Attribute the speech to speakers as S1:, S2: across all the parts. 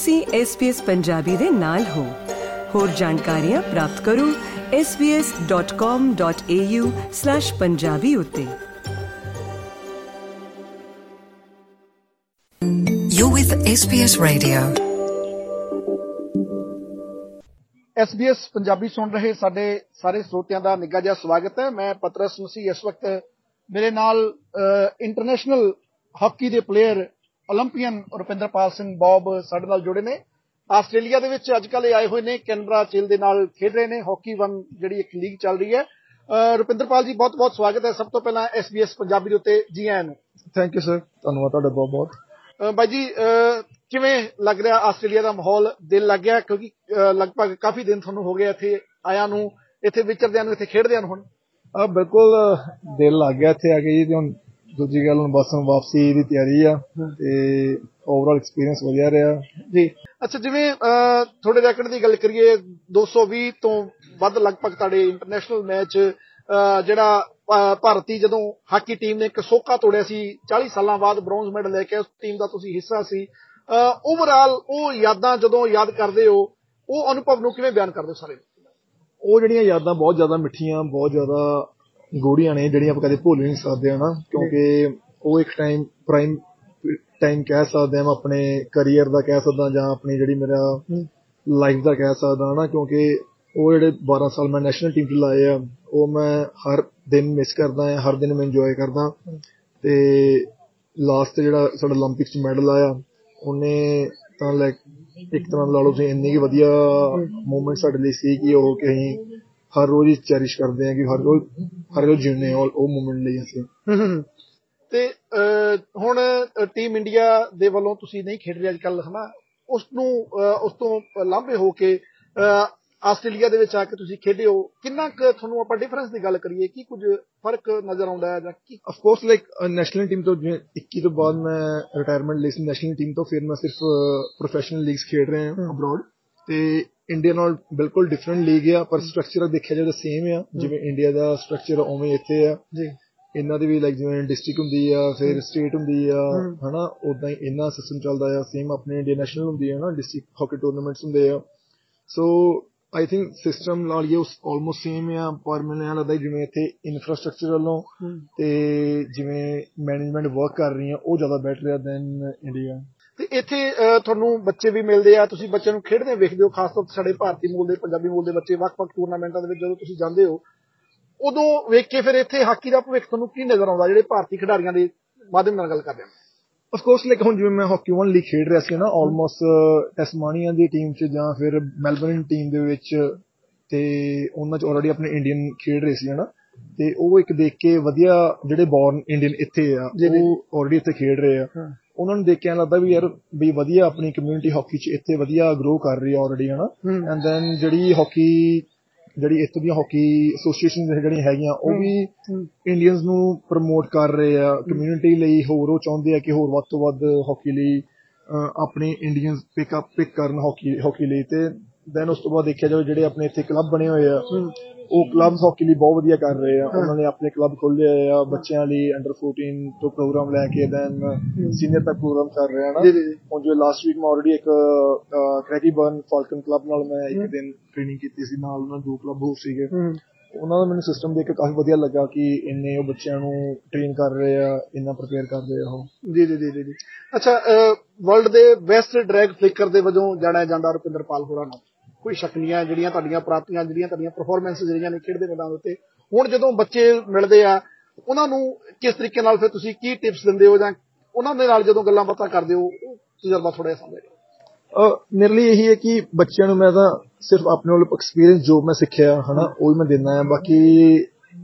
S1: ਤੁਸੀਂ SBS ਪੰਜਾਬੀ ਦੇ ਨਾਲ ਹੋ। ਹੋਰ ਜਾਣਕਾਰੀਆਂ ਪ੍ਰਾਪਤ ਕਰੋ svs.com.au/punjabi ਉਤੇ।
S2: You're with SBS Radio.
S3: SBS Punjabi ਸੁਣ ਰਹੇ ਸਾਡੇ ਸਾਰੇ ਸਰੋਤਿਆਂ ਦਾ ਨਿੱਘਾ ਜਿਹਾ ਸਵਾਗਤ ਹੈ। ਮੈਂ ਪਤਰਸ ਮਸੀਹ ਇਸ ਵਕਤ ਮੇਰੇ ਨਾਲ ਇੰਟਰਨੈਸ਼ਨਲ ਹਾਕੀ ਦੇ player Olympian Rupinderpal Singh Bob ਸਾਡੇ ਨਾਲ ਜੁੜੇ ਨੇ। ਆਸਟ੍ਰੇਲੀਆ ਦੇ ਵਿੱਚ ਅੱਜ ਕੱਲ ਆਏ ਹੋਏ ਨੇ ਕੈਨਬਰਾ ਚੇਲ ਦੇ ਨਾਲ ਖੇਡ ਰਹੇ ਨੇ ਹਾਕੀ ਵਨ ਜਿਹੜੀ ਇੱਕ ਲੀਗ ਚੱਲ ਰਹੀ ਹੈ। ਰੁਪਿੰਦਰਪਾਲ ਜੀ ਬਹੁਤ ਬਹੁਤ ਸਵਾਗਤ ਹੈ। ਸਭ ਤੋਂ ਪਹਿਲਾਂ SBS ਪੰਜਾਬੀ ਦੇ ਉੱਤੇ ਜੀ ਆਇਆਂ ਨੂੰ।
S4: ਥੈਂਕ ਯੂ ਸਰ ਧੰਨਵਾਦ ਤੁਹਾਡਾ ਬਹੁਤ ਬਹੁਤ
S3: ਬਾਈ ਜੀ ਕਿਵੇਂ ਲੱਗ ਰਿਹਾ ਆਸਟ੍ਰੇਲੀਆ ਦਾ ਮਾਹੌਲ? ਦਿਲ ਲੱਗ ਗਿਆ ਕਿਉਂਕਿ ਲਗਭਗ ਕਾਫੀ ਦਿਨ ਤੁਹਾਨੂੰ ਹੋ ਗਏ ਇੱਥੇ ਆਇਆਂ ਨੂੰ ਇੱਥੇ ਵਿਚਰਦਿਆਂ ਨੂੰ ਇੱਥੇ ਖੇਡਦਿਆਂ ਨੂੰ ਹੁਣ।
S4: ਬਿਲਕੁਲ ਦਿਲ ਲੱਗ ਗਿਆ ਇੱਥੇ ਆ ਕੇ ਜੀ ਹੁਣ ਦੂਜੀ ਗੱਲ ਹੁਣ ਬਸ ਵਾਪਸੀ ਦੀ ਤਿਆਰੀ ਆ ਤੇ ਓਵਰਆਲ ਐਕਸਪੀਰੀਅੰਸ ਵਧੀਆ ਰਿਹਾ।
S3: ਜੀ। ਅੱਛਾ ਜਿਵੇਂ ਤੁਹਾਡੇ ਰੈਕਡ ਦੀ ਗੱਲ ਕਰੀਏ 220 ਤੋਂ ਵੱਧ ਲਗਭਗ ਤੁਹਾਡੇ ਇੰਟਰਨੈਸ਼ਨਲ ਮੈਚ ਜਿਹੜਾ ਭਾਰਤੀ ਜਦੋਂ ਹਾਕੀ ਟੀਮ ਨੇ ਇੱਕ ਸੋਕਾ ਤੋੜਿਆ ਸੀ 40 ਸਾਲਾਂ ਬਾਅਦ ਬ੍ਰੌਂਜ਼ ਮੈਡਲ ਲੈ ਕੇ ਉਸ ਟੀਮ ਦਾ ਤੁਸੀਂ ਹਿੱਸਾ ਸੀ। ਓਵਰਆਲ ਉਹ ਯਾਦਾਂ ਜਦੋਂ ਯਾਦ ਕਰਦੇ ਹੋ ਉਹ ਅਨੁਭਵ ਨੂੰ ਕਿਵੇਂ ਬਿਆਨ ਕਰਦੇ ਹੋ ਸਾਰੇ?
S4: ਉਹ ਜਿਹੜੀਆਂ ਯਾਦਾਂ ਬਹੁਤ ਜ਼ਿਆਦਾ ਮਿੱਠੀਆਂ ਬਹੁਤ ਜ਼ਿਆਦਾ ਗੂੜੀਆਂ ਨੇ ਜਿਹੜੀਆਂ ਆਪਾਂ ਕਦੇ ਭੁੱਲ ਨਹੀਂ ਸਕਦੇ ਹਨਾ? ਕਿਉਂਕਿ ਉਹ ਇੱਕ ਟਾਈਮ ਪ੍ਰਾਈਮ ਟਾਈਮ ਕਹਿ ਸਕਦੇ ਹਾਂ ਆਪਣੇ ਕੈਰੀਅਰ ਦਾ ਕਹਿ ਸਕਦਾ ਜਾਂ ਆਪਣੀ ਜਿਹੜੀ ਮੇਰਾ ਲਾਈਫ ਦਾ ਕਹਿ ਸਕਦਾ ਹਨਾ? ਕਿਉਂਕਿ ਉਹ ਜਿਹੜੇ 12 ਸਾਲ ਮੈਂ ਨੈਸ਼ਨਲ ਟੀਮ 'ਚ ਲਾਏ ਆ ਉਹ ਮੈਂ ਹਰ ਦਿਨ ਮਿਸ ਕਰਦਾ ਹਾਂ ਹਰ ਦਿਨ ਮੈਂ ਇੰਜੋਏ ਕਰਦਾ ਤੇ ਲਾਸਟ ਜਿਹੜਾ ਸਾਡਾ 올림픽ਸ 'ਚ ਮੈਡਲ ਆਇਆ ਉਹਨੇ ਤਾਂ ਲਾਈਕ ਇੱਕ ਤਰ੍ਹਾਂ ਲਾ ਲਓ ਤੁਸੀਂ ਇੰਨੀ ਕਿ ਵਧੀਆ ਮੂਮੈਂਟ ਸਾਡੇ ਲਈ ਸੀ ਕਿ ਉਹ ਕਿ ਅਸੀਂ ਹਰ ਰੋਜ਼ ਚੈਰਿਸ਼ ਕਰਦੇ ਹਾਂ ਕਿ ਹਰ ਰੋਜ਼ ਹਰ ਰੋਜ਼ ਜਿਉਂਦੇ ਹਾਂ ਉਹ ਮੂਮੈਂਟ ਲਈ ਅਸੀਂ।
S3: ਤੇ ਹੁਣ ਟੀਮ ਇੰਡੀਆ ਦੇ ਵੱਲੋਂ ਤੁਸੀਂ ਨਹੀਂ ਖੇਡ ਰਹੇ ਅੱਜ ਕੱਲ ਹਨਾ? ਉਸ ਨੂੰ ਉਸ ਤੋਂ ਲਾਂਭੇ ਹੋ ਕੇ ਆਸਟ੍ਰੇਲੀਆ ਦੇ ਵਿੱਚ ਆ ਕੇ ਤੁਸੀਂ ਖੇਡੇ ਹੋ ਕਿੰਨਾ ਕੁ ਤੁਹਾਨੂੰ ਆਪਾਂ ਡਿਫਰੈਂਸ ਦੀ ਗੱਲ ਕਰੀਏ? ਕੀ ਕੁਝ ਫ਼ਰਕ ਨਜ਼ਰ ਆਉਂਦਾ ਹੈ ਜਾਂ ਕੀ?
S4: Of course like national team ਤੋਂ ਜਿਵੇਂ 21 ਤੋਂ ਬਾਅਦ ਮੈਂ ਰਿਟਾਇਰਮੈਂਟ ਲਈ ਨੈਸ਼ਨਲ ਟੀਮ ਤੋਂ ਫਿਰ ਮੈਂ ਸਿਰਫ ਪ੍ਰੋਫੈਸ਼ਨਲ ਲੀਗਸ ਖੇਡ ਰਹੇ ਹਾਂ ਅਬਰੋਡ ਤੇ ਇੰਡੀਆ ਨਾਲ ਬਿਲਕੁਲ ਡਿਫਰੈਂਟ ਲੀਗ ਆ ਪਰ ਸਟਰਕਚਰ ਦੇਖਿਆ ਜਾਵੇ ਤਾਂ ਸੇਮ ਆ। ਜਿਵੇਂ ਇੰਡੀਆ ਦਾ ਸਟਰਕਚਰ ਉਵੇਂ ਇੱਥੇ ਆ।
S3: ਜੀ।
S4: ਇਹਨਾਂ ਦੀ ਵੀ ਲਾਈਕ ਜਿਵੇਂ ਡਿਸਟ੍ਰਿਕਟ ਹੁੰਦੀ ਆ ਫਿਰ ਸਟੇਟ ਹੁੰਦੀ ਆ ਹਨਾ ਉਦਾਂ ਹੀ ਇਹਨਾਂ ਸਿਸਟਮ ਚੱਲਦਾ ਆ। ਸੇਮ ਆਪਣੇ ਇੰਡੀਆ ਨੈਸ਼ਨਲ ਹੁੰਦੀ ਆ ਨਾ ਡਿਸਟ੍ਰਿਕਟ ਹਾਕੀ ਟੂਰਨਾਮੈਂਟਸ ਹੁੰਦੇ ਆ। ਸੋ ਆਈ ਥਿੰਕ ਸਿਸਟਮ ਨਾਲ ਇਹ ਆਲਮੋਸਟ ਸੇਮ ਆ ਪਰ ਮੈਨੂੰ ਇਹ ਲੱਗਦਾ ਜਿਵੇਂ ਇੱਥੇ ਇਨਫਰਾਸਟ੍ਰਕਚਰ ਵੱਲੋਂ ਤੇ ਜਿਵੇਂ ਮੈਨੇਜਮੈਂਟ ਵਰਕ ਕਰ ਰਹੀ ਆ ਉਹ ਜ਼ਿਆਦਾ ਬੈਟਰ ਆ ਦੈਨ ਇੰਡੀਆ
S3: ਤੇ ਇੱਥੇ ਤੁਹਾਨੂੰ ਬੱਚੇ ਵੀ ਮਿਲਦੇ ਆ ਤੁਸੀਂ ਬੱਚਿਆਂ ਨੂੰ ਖੇਡਦੇ ਵੇਖਦੇ ਹੋ ਖਾਸ ਤੌਰ ਤੇ ਸਾਡੇ ਭਾਰਤੀ ਮੂਲ ਦੇ ਪੰਜਾਬੀ ਮੂਲ ਦੇ ਬੱਚੇ ਵੱਖ-ਵੱਖ ਟੂਰਨਾਮੈਂਟਾਂ ਦੇ ਵਿੱਚ ਜਦੋਂ ਤੁਸੀਂ ਜਾਂਦੇ ਹੋ ਉਦੋਂ ਵੇਖ ਕੇ ਫਿਰ ਇੱਥੇ ਹਾਕੀ ਦਾ ਭਵਿੱਖ ਤੁਹਾਨੂੰ ਕੀ ਨਜ਼ਰ ਆਉਂਦਾ ਜਿਹੜੇ ਭਾਰਤੀ ਖਿਡਾਰੀਆਂ ਦੇ ਮਾਧਿਅਮ ਨਾਲ ਗੱਲ ਕਰਦੇ ਹਾਂ?
S4: ਆਫ ਕੋਰਸ ਲਾਈਕ ਹੁਣ ਜਿਵੇਂ ਮੈਂ ਹਾਕੀ ਵਨ ਲੀਗ ਖੇਡ ਰਿਹਾ ਸੀ ਨਾ ਆਲਮੋਸਟ ਟੈਸਮਾਨੀਆ ਦੀ ਟੀਮ 'ਚ ਜਾਂ ਫਿਰ ਮੈਲਬਰਨ ਟੀਮ ਦੇ ਵਿੱਚ ਤੇ ਉਹਨਾਂ 'ਚ ਆਲਰੇਡੀ ਆਪਣੇ ਇੰਡੀਅਨ ਖੇਡ ਰਹੇ ਸੀ ਹਨਾ? ਤੇ ਉਹ ਇੱਕ ਦੇਖ ਕੇ ਵਧੀਆ ਜਿਹੜੇ ਬੌਰਨ ਇੰਡੀਅਨ ਇੱਥੇ ਆ ਉਹ ਆਲਰੇਡੀ ਇੱਥੇ ਖੇਡ ਰਹੇ ਆ। ਉਹਨਾਂ ਨੂੰ ਦੇਖ ਕੇ ਲੱਗਦਾ ਵੀ ਯਾਰ ਵੀ ਵਧੀਆ ਆਪਣੀ ਕਮਿਊਨਿਟੀ ਹਾਕੀ 'ਚ ਇੱਥੇ ਵਧੀਆ ਗਰੋ ਕਰ ਰਹੀ ਆ ਆਲਰੇਡੀ ਹਨਾ? ਐਂਡ ਦੈਨ ਜਿਹੜੀ ਹਾਕੀ ਜਿਹੜੀ ਇੱਥੋਂ ਦੀਆਂ ਹਾਕੀ ਐਸੋਸੀਏਸ਼ਨ ਜਿਹੜੀਆਂ ਹੈਗੀਆਂ ਉਹ ਵੀ ਇੰਡੀਅਨਸ ਨੂੰ ਪ੍ਰਮੋਟ ਕਰ ਰਹੇ ਆ ਕਮਿਊਨਿਟੀ ਲਈ ਹੋਰ ਉਹ ਚਾਹੁੰਦੇ ਆ ਕਿ ਹੋਰ ਵੱਧ ਤੋਂ ਵੱਧ ਹਾਕੀ ਲਈ ਆਪਣੇ ਇੰਡੀਅਨਸ ਪਿਕ ਅਪ ਪਿਕ ਕਰਨ ਹਾਕੀ ਹਾਕੀ ਲਈ ਤੇ ਦੈਨ ਉਸ ਤੋਂ ਬਾਅਦ ਦੇਖਿਆ ਜਾਵੇ ਜਿਹੜੇ ਆਪਣੇ ਇੱਥੇ ਕਲੱਬ ਬਣੇ ਹੋਏ ਆ ਉਹ ਕਲੱਬਸ ਹਾਕੀ ਲਈ ਬਹੁਤ ਵਧੀਆ ਕਰ ਰਹੇ ਆ। ਉਹਨਾਂ ਨੇ ਆਪਣੇ ਕਲੱਬ ਖੋਲ੍ਹੇ ਆ ਬੱਚਿਆਂ ਲਈ ਅੰਡਰ 14 ਤੋਂ ਪ੍ਰੋਗਰਾਮ ਲੈ ਕੇ ਦੈਨ ਸੀਨੀਅਰ ਤੱਕ ਪ੍ਰੋਗਰਾਮ ਕਰ ਰਹੇ ਆ ਨਾ। ਹੁਣ ਜੋ ਲਾਸਟ ਵੀਕ ਮੈਂ ਆਲਰੇਡੀ ਇੱਕ ਕ੍ਰੈਕੀ ਬਰਨ ਫਾਲਕਨ ਕਲੱਬ ਨਾਲ ਮੈਂ ਇੱਕ ਦਿਨ ਟ੍ਰੇਨਿੰਗ ਕੀਤੀ ਸੀ ਨਾਲ ਉਹਨਾਂ ਦੋ ਕਲੱਬ ਹੋਰ ਸੀਗੇ। ਉਹਨਾਂ ਦਾ ਮੈਨੂੰ ਸਿਸਟਮ ਦੇਖ ਕੇ ਕਾਫੀ ਵਧੀਆ ਲੱਗਾ ਕਿ ਇੰਨੇ ਉਹ ਬੱਚਿਆਂ ਨੂੰ ਟ੍ਰੇਨ ਕਰ ਰਹੇ ਆ ਇੰਨਾ ਪ੍ਰਪੇਅਰ ਕਰ ਰਹੇ ਆ ਉਹ।
S3: ਜੀ ਜੀ ਜੀ ਜੀ ਜੀ। ਅੱਛਾ ਵਰਲਡ ਦੇ ਬੈਸਟ ਡਰੈਗ ਫਲਿਕਰ ਦੇ ਵਜੋਂ ਜਾਣਿਆ ਜਾਂਦਾ ਰੁਪਿੰਦਰਪਾਲ ਹੋਰਾਂ ਨੂੰ ਕੋਈ ਸ਼ੱਕ ਨਹੀਂ ਹੈ ਜਿਹੜੀਆਂ ਤੁਹਾਡੀਆਂ ਪ੍ਰਾਪਤੀਆਂ ਜਿਹੜੀਆਂ ਤੁਹਾਡੀਆਂ ਪਰਫਾਰਮੈਂਸ ਜਿਹੜੀਆਂ ਨੇ ਖੇਡਦੇ ਮੈਦਾਨ ਉੱਤੇ ਹੁਣ ਜਦੋਂ ਬੱਚੇ ਮਿਲਦੇ ਆ ਉਹਨਾਂ ਨੂੰ ਕਿਸ ਤਰੀਕੇ ਨਾਲ ਫਿਰ ਤੁਸੀਂ ਕੀ ਟਿਪਸ ਦਿੰਦੇ ਹੋ ਜਾਂ ਉਹਨਾਂ ਦੇ ਨਾਲ ਜਦੋਂ ਗੱਲਾਂ ਬਾਤਾਂ ਕਰਦੇ ਹੋ ਉਹ ਤਜਰਬਾ ਥੋੜਾ ਜਿਹਾ ਸਮਝੇ
S4: ਮੇਰੇ ਲਈ ਇਹੀ ਹੈ ਕਿ ਬੱਚਿਆਂ ਨੂੰ ਮੈਂ ਤਾਂ ਸਿਰਫ ਆਪਣੇ ਵੱਲ ਐਕਸਪੀਰੀਅੰਸ ਜੋ ਮੈਂ ਸਿੱਖਿਆ ਹਨਾ ਉਹ ਹੀ ਮੈਂ ਦਿੰਦਾ ਆ ਬਾਕੀ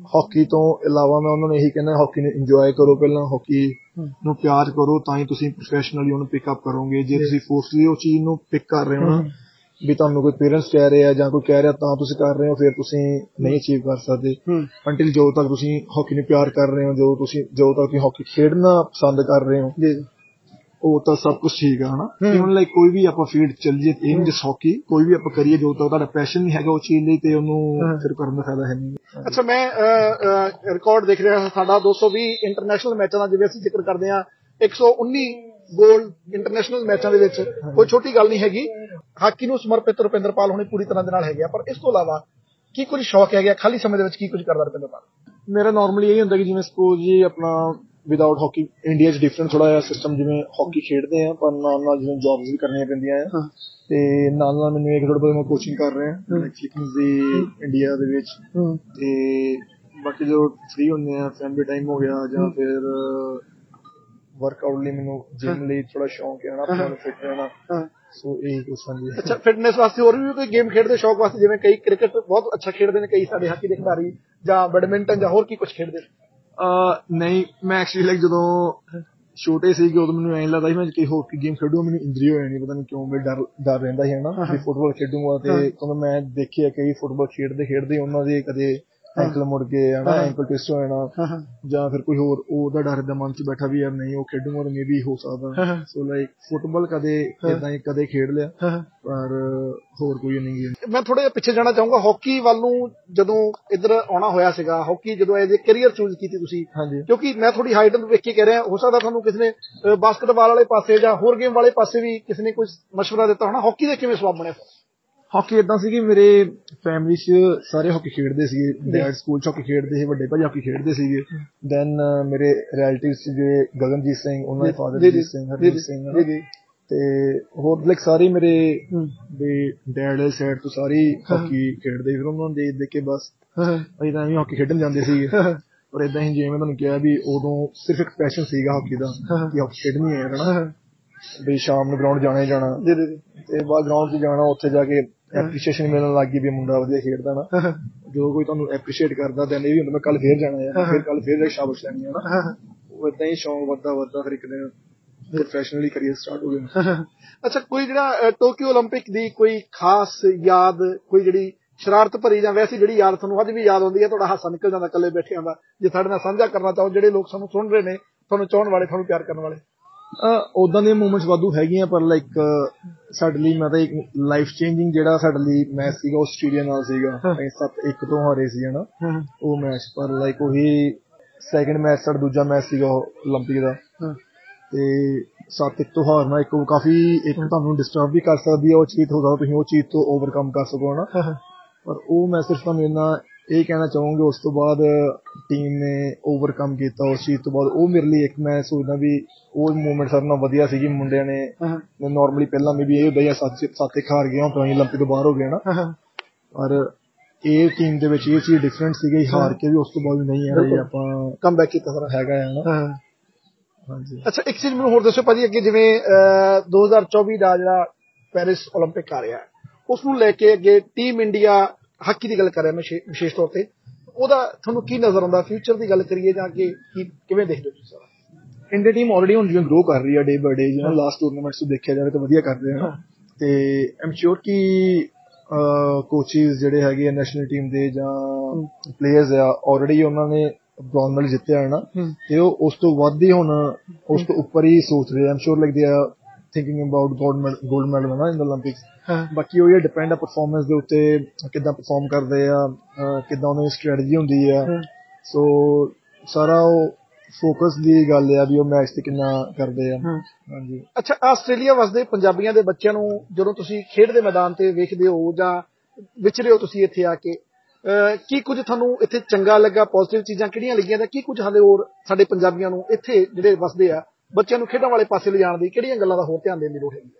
S4: ਹਾਕੀ ਤੋਂ ਇਲਾਵਾ ਮੈਂ ਉਹਨਾਂ ਨੂੰ ਇਹੀ ਕਹਿੰਦਾ ਹਾਕੀ ਨੂੰ ਇੰਜੋਏ ਕਰੋ ਪਹਿਲਾਂ ਹਾਕੀ ਨੂੰ ਪਿਆਰ ਕਰੋ ਤਾਂ ਹੀ ਤੁਸੀਂ ਪ੍ਰੋਫੈਸ਼ਨਲੀ ਉਹਨੂੰ ਪਿਕ ਅਪ ਕਰੋਗੇ। ਜੇ ਤੁਸੀਂ ਫੋਰਸਲੀ ਉਹ ਚੀਜ਼ ਨੂੰ ਪਿਕ ਕਰ ਰਹੇ ਹੋ ਨਾ ਵੀ ਤੁਹਾਨੂੰ ਕੋਈ ਪੇਰੈਂਟਸ ਕਹਿ ਰਿਹਾ ਜਾਂ ਕੋਈ ਕਹਿ ਰਿਹਾ ਤਾਂ ਤੁਸੀਂ ਕਰ ਰਹੇ ਹੋ ਫਿਰ ਤੁਸੀਂ ਨਹੀਂ ਅਚੀਵ ਕਰ ਸਕਦੇ। ਅੰਟਿਲ ਜੋ ਤੱਕ ਤੁਸੀਂ ਹਾਕੀ ਨੂੰ ਪਿਆਰ ਕਰ ਰਹੇ ਹੋ ਜੋ ਤੁਸੀਂ ਜੋ ਤੱਕ ਤੁਸੀਂ ਹਾਕੀ ਖੇਡਣਾ ਪਸੰਦ ਕਰ ਰਹੇ ਹੋ
S3: ਜੀ।
S4: ਉਹ ਤਾਂ ਸਭ ਕੁਝ ਠੀਕ ਹੈ ਹਨਾ? ਇਵਨ ਲਾਈਕ ਕੋਈ ਵੀ ਆਪਾਂ ਫੀਲਡ ਚੱਲ ਜੇ ਇਨ ਜਿਸ ਹਾਕੀ ਕੋਈ ਵੀ ਆਪਾਂ ਕਰੀਏ ਜੋ ਤੱਕ ਤੁਹਾਡਾ ਪੈਸ਼ਨ ਨਹੀਂ ਹੈਗਾ ਉਹ ਚੀਜ਼ ਲਈ ਤੇ ਉਹਨੂੰ ਫਿਰ ਕਰਨ ਦਾ ਫਾਇਦਾ ਹੈ ਨਹੀਂ।
S3: ਅੱਛਾ ਮੈਂ ਰਿਕਾਰਡ ਦੇਖ ਰਿਹਾ ਸਾਡਾ 220 ਇੰਟਰਨੈਸ਼ਨਲ ਮੈਚਾਂ ਦਾ ਜਿਵੇਂ ਅਸੀਂ ਜ਼ਿਕਰ ਕਰਦੇ ਹਾਂ 119 골ਡ ਇੰਟਰਨੈਸ਼ਨਲ ਮੈਚਾਂ ਦੇ ਵਿੱਚ ਕੋਈ ਛੋਟੀ ਗੱਲ ਨਹੀਂ ਹੈਗੀ। ਹਾਕੀ ਨੂੰ ਸਮਰਪਿਤ ਰੁਪਿੰਦਰਪਾਲ ਹੁਣੇ ਪੂਰੀ ਤਰ੍ਹਾਂ ਦੇ ਨਾਲ ਹੈਗੇ ਆ ਪਰ ਇਸ ਤੋਂ ਇਲਾਵਾ ਕੀ ਕੁਝ ਸ਼ੌਕ ਹੈਗਾ ਖਾਲੀ ਸਮੇਂ ਦੇ ਵਿੱਚ ਕੀ ਕੁਝ ਕਰਦਾ ਰੁਪਿੰਦਰਪਾਲ
S4: ਮੇਰਾ ਨਾਰਮਲੀ ਇਹ ਹੁੰਦਾ ਕਿ ਜਿਵੇਂ ਸਪੋਜ਼ ਜੀ ਆਪਣਾ ਵਿਦਆਊਟ ਹਾਕੀ ਇੰਡੀਆ 'ਚ ਡਿਫਰੈਂਟ ਥੋੜਾ ਜਿਹਾ ਸਿਸਟਮ ਜਿਵੇਂ ਹਾਕੀ ਖੇਡਦੇ ਆ ਪਰ ਨਾਲ ਨਾਲ ਜਿਵੇਂ ਜੌਬਸ ਵੀ ਕਰਨੀਆਂ ਪੈਂਦੀਆਂ ਆ।
S3: ਹਾਂ।
S4: ਤੇ ਨਾਲ ਨਾਲ ਮੈਨੂੰ ਇੱਕ ਥੋੜਾ ਬਹੁਤ ਮੈਂ ਕੋਚਿੰਗ ਕਰ ਰਿਹਾ ਐਕਚੁਅਲੀ ਦੀ ਇੰਡੀਆ ਦੇ ਵਿੱਚ। ਤੇ ਬਾਕੀ ਜੋ ਫ੍ਰੀ ਹੁੰਦੇ ਆ ਫੈਮਿਲੀ ਟਾਈਮ ਹੋ ਗਿਆ ਜਾਂ ਫਿਰ ਵਰਕਆਊਟ ਲਈ ਮੈਨੂੰ ਜਿਮ ਲਈ ਥੋੜਾ ਸ਼ੌਂਕ ਹੈ ਨਾ ਆਪਣਾ ਫਿਟ ਰਹਿਣਾ। ਸੋ ਇਹ ਕੁਛ ਹਾਂਜੀ।
S3: ਅੱਛਾ ਫਿਟਨੈਸ ਵਾਸਤੇ ਹੋਰ ਵੀ ਕੋਈ ਗੇਮ ਖੇਡਦੇ ਸ਼ੌਕ ਵਾਸਤੇ? ਜਿਵੇਂ ਕਈ ਕ੍ਰਿਕਟ ਬਹੁਤ ਅੱਛਾ ਖੇਡਦੇ ਨੇ ਕਈ ਸਾਡੇ ਹਾਕੀ ਦੇ ਖਿਡਾਰੀ ਜਾਂ ਬੈਡਮਿੰਟਨ ਜਾਂ ਹੋਰ ਕੀ ਕੁਝ ਖੇਡਦੇ?
S4: ਅਹ ਨਹੀਂ ਮੈਂ ਐਕਚੁਅਲੀ ਲਾਈਕ ਜਦੋਂ ਛੋਟੇ ਸੀਗੇ ਉਦੋਂ ਮੈਨੂੰ ਐਂ ਲੱਗਦਾ ਸੀ ਮੈਂ ਕੋਈ ਹੋਰ ਕੀ ਗੇਮ ਖੇਡੂੰ ਮੈਨੂੰ ਇੰਜਰੀ ਹੋ ਜਾਣੀ ਪਤਾ ਨਹੀਂ ਕਿਉਂ ਮੇਰੇ ਡਰ ਡਰ ਰਹਿੰਦਾ ਸੀ ਹਨਾ ਕਿ ਫੁੱਟਬਾਲ ਖੇਡੂੰਗਾ ਤੇ ਕਿਉਂਕਿ ਮੈਂ ਦੇਖਿਆ ਕਈ ਫੁੱਟਬਾਲ ਖੇਡਦੇ ਖੇਡਦੇ ਉਹਨਾਂ ਦੇ ਕਦੇ ਐਂਕਲ ਮੁੜ ਕੇ ਹਨਾ ਐਂਕਲ ਟਵਿਸਟ ਹੋ ਜਾਣਾ ਜਾਂ ਫਿਰ ਕੋਈ ਹੋਰ ਉਹਦਾ ਡਰ ਦਾ ਮਨ ਚ ਬੈਠਾ ਵੀ ਯਾਰ ਨਹੀਂ ਉਹ ਖੇਡੂੰਗਾ ਤਾਂ ਮੇਬੀ ਹੋ ਸਕਦਾ। ਸੋ ਲਾਈਕ ਫੁੱਟਬਾਲ ਕਦੇ ਇਦਾਂ ਹੀ ਕਦੇ ਖੇਡ ਲਿਆ ਪਰ ਹੋਰ ਕੋਈ ਨਹੀਂ ਗੇਮ
S3: ਮੈਂ ਥੋੜਾ ਜਿਹਾ ਪਿੱਛੇ ਜਾਣਾ ਚਾਹੂੰਗਾ ਹਾਕੀ ਵੱਲ ਨੂੰ ਜਦੋਂ ਇੱਧਰ ਆਉਣਾ ਹੋਇਆ ਸੀਗਾ ਹਾਕੀ ਜਦੋਂ ਐਜ਼ ਅ ਕੈਰੀਅਰ ਚੂਜ਼ ਕੀਤੀ ਤੁਸੀਂ
S4: ਹਾਂਜੀ।
S3: ਕਿਉਂਕਿ ਮੈਂ ਥੋੜੀ ਹਾਈਟ ਨੂੰ ਵੇਖ ਕੇ ਕਹਿ ਰਿਹਾ ਹੋ ਸਕਦਾ ਤੁਹਾਨੂੰ ਕਿਸੇ ਨੇ ਬਾਸਕਟਬਾਲ ਵਾਲੇ ਪਾਸੇ ਜਾਂ ਹੋਰ ਗੇਮ ਵਾਲੇ ਪਾਸੇ ਵੀ ਕਿਸੇ ਨੇ ਕੋਈ ਮਸ਼ਵਰਾ ਦਿੱਤਾ ਹੋਣਾ ਹਾਕੀ ਦੇ ਕਿਵੇਂ ਸਵਾਬ ਬਣਿਆ
S4: ਹਾਕੀ ਇਦਾਂ ਸੀ ਕਿ ਮੇਰੇ ਫੈਮਿਲੀ 'ਚ ਸਾਰੇ ਹਾਕੀ ਖੇਡਦੇ ਸੀਗੇ। ਡੈਡ ਸਕੂਲ 'ਚ ਹਾਕੀ ਖੇਡਦੇ ਸੀ ਵੱਡੇ ਭਾਈ ਹਾਕੀ ਖੇਡਦੇ ਸੀਗੇ। ਦੈਨ ਮੇਰੇ ਰਿਲੇਟਿਵਸ ਜਿਹੜੇ ਗਗਨਜੀਤ ਸਿੰਘ ਉਹਨਾਂ ਦੇ ਫਾਦਰ
S3: ਜੀ,
S4: ਸਿੰਘ ਹਰਜੀਤ ਸਿੰਘ
S3: ਜੀ
S4: ਤੇ ਹੋਰ ਲਾਈਕ ਸਾਰੇ ਮੇਰੇ ਵੀ ਡੈਡ ਦੇ ਸਾਈਡ ਤੋਂ ਸਾਰੇ ਹਾਕੀ ਖੇਡਦੇ ਫਿਰ ਉਹਨਾਂ ਨੂੰ ਦੇਖ ਦੇਖ ਕੇ ਬਸ ਅਸੀਂ ਤਾਂ ਐਵੇਂ ਹਾਕੀ ਖੇਡਣ ਜਾਂਦੇ ਸੀਗੇ। ਪਰ ਇਦਾਂ ਹੀ ਜਿਵੇਂ ਮੈਂ ਤੁਹਾਨੂੰ ਕਿਹਾ ਵੀ ਉਦੋਂ ਸਿਰਫ ਇੱਕ ਪੈਸ਼ਨ ਸੀਗਾ ਹਾਕੀ ਦਾ ਕਿ ਹਾਕੀ ਖੇਡਣੀ ਹੈ ਹਨਾ? ਵੀ ਸ਼ਾਮ ਨੂੰ ਗਰਾਊਂਡ ਜਾਣਾ ਹੀ ਜਾਣਾ
S3: ਜੀ ਜੀ ਜੀ
S4: ਤੇ ਬਾਅਦ ਗਰਾਊਂਡ 'ਚ ਜਾਣਾ ਉੱਥੇ ਜਾ ਕੇ ਐਪਰੀਸ਼ੀਏਸ਼ਨ ਮਿਲਣ ਲੱਗ ਗਈ ਵੀ ਮੁੰਡਾ ਵਧੀਆ ਖੇਡਦਾ ਨਾ ਜਦੋਂ ਕੋਈ ਤੁਹਾਨੂੰ ਐਪਰੀਸ਼ੀਏਟ ਕਰਦਾ ਤਾਂ ਇਹ ਵੀ ਹੁੰਦਾ ਮੈਂ ਕੱਲ ਫੇਰ ਜਾਣਾ ਹੈ ਫਿਰ ਕੱਲ ਫੇਰ ਜਾ ਕੇ ਸ਼ਾਬਾਸ਼ ਲੈਣੀ ਹੈ ਨਾ ਉਹ ਇਦਾਂ ਹੀ ਸ਼ੌਂਕ ਵੱਧਦਾ ਵੱਧਦਾ ਫਿਰ ਇੱਕ ਦਿਨ ਪ੍ਰੋਫੈਸ਼ਨਲੀ ਕਰੀਅਰ ਸਟਾਰਟ ਹੋ ਗਿਆ
S3: ਅੱਛਾ ਕੋਈ ਜਿਹੜਾ ਅਹ, ਟੋਕੀਓ 올림픽 ਦੀ ਕੋਈ ਖਾਸ ਯਾਦ ਕੋਈ ਜਿਹੜੀ ਸ਼ਰਾਰਤ ਭਰੀ ਜਾਂ ਵੈਸੀ ਜਿਹੜੀ ਯਾਦ ਤੁਹਾਨੂੰ ਅੱਜ ਵੀ ਯਾਦ ਆਉਂਦੀ ਹੈ ਤੁਹਾਡਾ ਹਾਸਾ ਨਿਕਲ ਜਾਂਦਾ ਇਕੱਲੇ ਬੈਠਿਆਂ ਦਾ ਜੇ ਸਾਡੇ ਨਾਲ ਸਾਂਝਾ ਕਰਨਾ ਚਾਹੋ ਜਿਹੜੇ ਲੋਕ ਸਾਨੂੰ ਸੁਣ ਰਹੇ ਨੇ ਤੁਹਾਨੂੰ ਚਾਹਣ ਵਾਲੇ ਤੁਹਾਨੂੰ ਪਿਆਰ ਕਰਨ ਵਾਲੇ
S4: ਉਦਾਂ ਦੇ ਮੂਮੈਂਟਸ ਵਾਧੂ ਹੈਗੀਆਂ ਪਰ ਲਾਈਕ ਸਾਡੇ ਲਈ ਮੈਂ ਤਾਂ ਇੱਕ ਲਾਈਫ ਚੇਂਜਿੰਗ ਜਿਹੜਾ ਸਾਡੇ ਲਈ ਮੈਚ ਸੀਗਾ ਆਸਟ੍ਰੇਲੀਆ ਨਾਲ ਸੀਗਾ ਅਸੀਂ 7-1 ਤੋਂ ਹਾਰੇ ਸੀ ਹਨਾ ਉਹ ਮੈਚ ਪਰ ਲਾਈਕ ਉਹੀ ਸੈਕਿੰਡ ਮੈਚ ਸਾਡਾ ਦੂਜਾ ਮੈਚ ਸੀਗਾ 올림픽 ਦਾ ਤੇ 7-1 ਤੋਂ ਹਾਰਨਾ ਇੱਕ ਉਹ ਕਾਫੀ ਇੱਕ ਤੁਹਾਨੂੰ ਡਿਸਟਰਬ ਵੀ ਕਰ ਸਕਦੀ ਹੈ ਉਹ ਚੀਜ਼ ਹੋ ਸਕਦਾ ਤੁਸੀਂ ਉਹ ਚੀਜ਼ ਤੋਂ ਓਵਰਕਮ ਕਰ ਸਕੋ ਹਨਾ ਪਰ ਉਹ ਮੈਂ ਸਿਰਫ ਤੁਹਾਨੂੰ ਇੰਨਾ ਇਹ ਕਹਿਣਾ ਚਾਹੂੰਗਾ ਉਸ ਤੋਂ ਬਾਅਦ ਟੀਮ ਨੇ ਓਵਰਕਮ ਕੀਤਾ ਉਸ ਚੀਜ਼ ਤੋਂ ਬਾਅਦ ਉਹ ਮੇਰੇ ਲਈ ਇੱਕ ਮੈਂ ਸੋਚਦਾ ਵੀ ਉਹ ਮੂਵਮੈਂਟ ਸਾਰਿਆਂ ਨਾਲੋਂ ਵਧੀਆ ਸੀਗੀ ਮੁੰਡਿਆਂ ਨੇ ਨਾਰਮਲੀ ਪਹਿਲਾਂ ਮੇ ਵੀ ਇਹ ਹੁੰਦਾ ਜਾਂ ਸੱਤ ਸੱਤ ਇੱਕ ਹਾਰ ਗਏ ਹਾਂ ਤਾਂ ਅਸੀਂ 올림픽 ਤੋਂ ਬਾਹਰ ਹੋ ਗਏ ਨਾ ਪਰ ਇਹ ਟੀਮ ਦੇ ਵਿੱਚ ਇਹ ਚੀਜ਼ ਡਿਫਰੈਂਟ ਸੀਗੀ ਹਾਰ ਕੇ ਵੀ ਉਸ ਤੋਂ ਬਾਅਦ ਵੀ ਨਹੀਂ ਹੈ ਵੀ ਆਪਾਂ
S3: ਕਮਬੈਕ ਕੀਤਾ ਸਾਰਾ
S4: ਹੈਗਾ ਹੈ ਨਾ ਹਾਂਜੀ
S3: ਅੱਛਾ ਇੱਕ ਚੀਜ਼ ਮੈਨੂੰ ਹੋਰ ਦੱਸੋ ਭਾਜੀ ਅੱਗੇ ਜਿਵੇਂ ਅਹ, 2024 ਦਾ ਜਿਹੜਾ ਪੈਰਿਸ 올림픽 ਆ ਰਿਹਾ ਹੈ ਉਸ ਨੂੰ ਲੈ ਕੇ ਅੱਗੇ ਟੀਮ ਇੰਡੀਆ ਹਾਕੀ ਦੀ ਗੱਲ ਕਰ ਰਿਹਾ ਮੈਂ ਵਿਸ਼ੇ- ਵਿਸ਼ੇਸ਼ ਤੌਰ ਤੇ। ਉਹਦਾ ਤੁਹਾਨੂੰ ਕੀ ਨਜ਼ਰ ਆਉਂਦਾ? ਫਿਊਚਰ ਦੀ ਗੱਲ ਕਰੀਏ ਜਾਂ ਕਿ ਕਿਵੇਂ ਦੇਖਦੇ ਹੋ ਤੁਸੀਂ ਸਾਰਾ?
S4: ਇੰਡੀਆ ਟੀਮ ਆਲਰੇਡੀ ਹੁਣ ਜਿਵੇਂ ਗਰੋ ਕਰ ਰਹੀ ਹੈ ਡੇ ਬਾਈ ਡੇ ਜਿਵੇਂ ਲਾਸਟ ਟੂਰਨਾਮੈਂਟਸ ਤੋਂ ਦੇਖਿਆ ਜਾਵੇ ਤਾਂ ਵਧੀਆ ਕਰ ਰਹੇ ਹਨ ਤੇ ਆਮ ਸ਼ੋਰ ਕਿ ਕੋਚਿਸ ਜਿਹੜੇ ਹੈਗੇ ਨੈਸ਼ਨਲ ਟੀਮ ਦੇ ਜਾਂ ਪਲੇਅਰਸ ਆ ਆਲਰੇਡੀ ਉਹਨਾਂ ਨੇ ਬ੍ਰੌਂਜ਼ ਮੈਡਲ ਜਿੱਤਿਆ ਹੈ ਨਾ। ਤੇ ਉਹ ਉਸ ਤੋਂ ਵੱਧ ਹੀ ਹੁਣ ਉਸ ਤੋਂ ਉੱਪਰ ਹੀ ਸੋਚ ਰਹੇ ਆਮ ਸ਼ੋਰ ਲਾਈਕ ਦੇ ਆ thinking about gold medal gold medal ਨਾ ਇਨ 올림픽ਸ ਬਾਕੀ ਉਹ ਇਹ ਡਿਪੈਂਡ ਆ ਪਰਫਾਰਮੈਂਸ ਦੇ ਉੱਤੇ ਕਿਦਾਂ ਪਰਫਾਰਮ ਕਰਦੇ ਆ ਕਿਦਾਂ ਉਹਨਾਂ ਦੀ ਸਟ੍ਰੈਟਜੀ ਹੁੰਦੀ ਆ ਸੋ ਸਾਰਾ ਉਹ ਫੋਕਸ ਦੀ ਗੱਲ ਆ ਵੀ ਉਹ ਮੈਚ ਤੇ ਕਿੰਨਾ ਕਰਦੇ ਆ ਹਾਂਜੀ
S3: ਅੱਛਾ ਆਸਟ੍ਰੇਲੀਆ ਵਸਦੇ ਪੰਜਾਬੀਆਂ ਦੇ ਬੱਚਿਆਂ ਨੂੰ ਜਦੋਂ ਤੁਸੀਂ ਖੇਡ ਦੇ ਮੈਦਾਨ ਤੇ ਵੇਖਦੇ ਹੋ ਜਾਂ ਵਿਚਰੇ ਹੋ ਤੁਸੀਂ ਇੱਥੇ ਆ ਕੇ ਕੀ ਕੁਝ ਤੁਹਾਨੂੰ ਇੱਥੇ ਚੰਗਾ ਲੱਗਾ ਪੋਜ਼ਿਟਿਵ ਚੀਜ਼ਾਂ ਕਿਹੜੀਆਂ ਲੱਗੀਆਂ ਤਾਂ ਕੀ ਕੁਝ ਹਾਲੇ ਹੋਰ ਸਾਡੇ ਪੰਜਾਬੀਆਂ ਨੂੰ ਇੱਥੇ ਜਿਹੜੇ ਵਸਦੇ ਆ ਬੱਚਿਆਂ ਨੂੰ ਖੇਡਾਂ ਵਾਲੇ ਪਾਸੇ ਲਿਜਾਣ ਦੀ ਕਿਹੜੀਆਂ ਗੱਲਾਂ ਦਾ ਹੋਰ ਧਿਆਨ ਦੇਣ ਦੀ ਲੋੜ ਹੈਗੀ?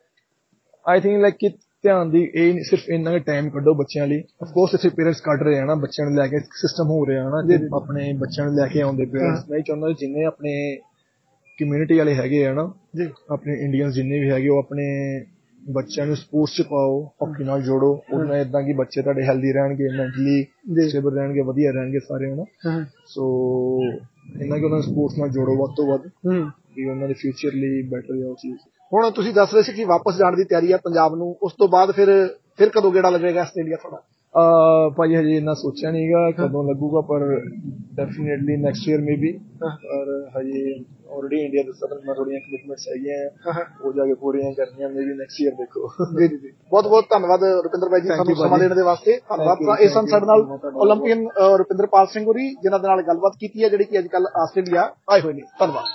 S4: ਆਈ ਥਿੰਕ ਲਾਈਕ ਕਿ ਧਿਆਨ ਦੀ ਇਹ ਨਹੀਂ ਸਿਰਫ ਇੰਨਾ ਹੀ ਟਾਈਮ ਕੱਢੋ ਬੱਚਿਆਂ ਲਈ। ਆਫ ਕੋਰਸ ਇੱਥੇ ਪੇਰੈਂਟਸ ਕੱਢ ਰਹੇ ਆ ਨਾ ਬੱਚਿਆਂ ਨੂੰ ਲੈ ਕੇ ਸਿਸਟਮ ਹੋ ਰਿਹਾ ਨਾ ਕਿ ਆਪਣੇ ਬੱਚਿਆਂ ਨੂੰ ਲੈ ਕੇ ਆਉਂਦੇ ਪੇਰੈਂਟਸ ਮੈਂ ਚਾਹੁੰਦਾ ਜਿੰਨੇ ਆਪਣੇ ਕਮਿਊਨਿਟੀ ਵਾਲੇ ਹੈਗੇ ਆ ਨਾ
S3: ਜੀ।
S4: ਆਪਣੇ ਇੰਡੀਅਨਸ ਜਿੰਨੇ ਵੀ ਹੈਗੇ ਉਹ ਆਪਣੇ ਬੱਚਿਆਂ ਨੂੰ ਸਪੋਰਟਸ ਚ ਪਾਓ ਹਾਕੀ ਨਾਲ ਜੋੜੋ। ਉਹਨਾਂ ਇਦਾਂ ਕਿ ਬੱਚੇ ਤੁਹਾਡੇ ਹੈਲਦੀ ਰਹਿਣਗੇ ਮੈਂਟਲੀ ਸਟੇਬਲ ਰਹਿਣਗੇ ਵਧੀਆ ਰਹਿਣਗੇ ਸਾਰੇ ਹਨਾ। ਸੋ ਇਹਨਾਂ ਕਿ ਉਹਨਾਂ ਨੂੰ ਸਪੋਰਟਸ ਨਾਲ ਜੋੜੋ ਵੱਧ ਤੋਂ ਵੱਧ। ਵੀ ਉਹਨਾਂ ਦੇ ਫਿਊਚਰ ਲਈ ਬੈਟਰ ਹੈ ਉਹ ਚੀਜ਼।
S3: ਹੁਣ ਤੁਸੀਂ ਦੱਸ ਰਹੇ ਸੀ ਕਿ ਵਾਪਸ ਜਾਣ ਦੀ ਤਿਆਰੀ ਹੈ ਪੰਜਾਬ ਨੂੰ ਉਸ ਤੋਂ ਬਾਅਦ ਫਿਰ ਫਿਰ ਕਦੋਂ ਗੇੜਾ ਲੱਗੇਗਾ ਆਸਟ੍ਰੇਲੀਆ ਤੁਹਾਡਾ?
S4: ਅ ਭਾਈ ਹਜੇ ਇੰਨਾ ਸੋਚਿਆ ਨਹੀਂਗਾ ਕਦੋਂ ਲੱਗੂਗਾ ਪਰ ਡੈਫੀਨਿਟਲੀ ਨੈਕਸਟ ਈਅਰ ਮੇਬੀ ਔਰ ਹਜੇ ਆਲਰੇਡੀ ਇੰਡੀਆ ਦੇ ਸਦਨ ਮੈਂ ਥੋੜੀਆਂ ਕਮਿਟਮੈਂਟਸ ਹੈਗੀਆਂ ਉਹ ਜਾ ਕੇ ਪੂਰੀਆਂ ਕਰਨੀਆਂ ਮੇਬੀ ਨੈਕਸਟ ਈਅਰ ਦੇਖੋ।
S3: ਜੀ ਜੀ ਬਹੁਤ ਬਹੁਤ ਧੰਨਵਾਦ ਰੁਪਿੰਦਰ ਭਾਈ ਜੀ ਸਾਨੂੰ ਸਮਾਂ ਦੇਣ ਦੇ ਵਾਸਤੇ। ਧੰਨਵਾਦ ਇਸ
S4: ਸੰਸਦ
S3: ਨਾਲ 올림픽ੀਅਨ ਰੁਪਿੰਦਰਪਾਲ ਸਿੰਘ ਹੋਰੀ ਜਿਨ੍ਹਾਂ ਦੇ ਨਾਲ ਗੱਲਬਾਤ ਕੀਤੀ ਹੈ ਜਿਹੜੀ ਕਿ ਅੱਜ ਕੱਲ ਆਸਟ੍ਰੇਲੀਆ ਆਏ ਹੋਏ ਨੇ। ਧੰਨਵਾਦ।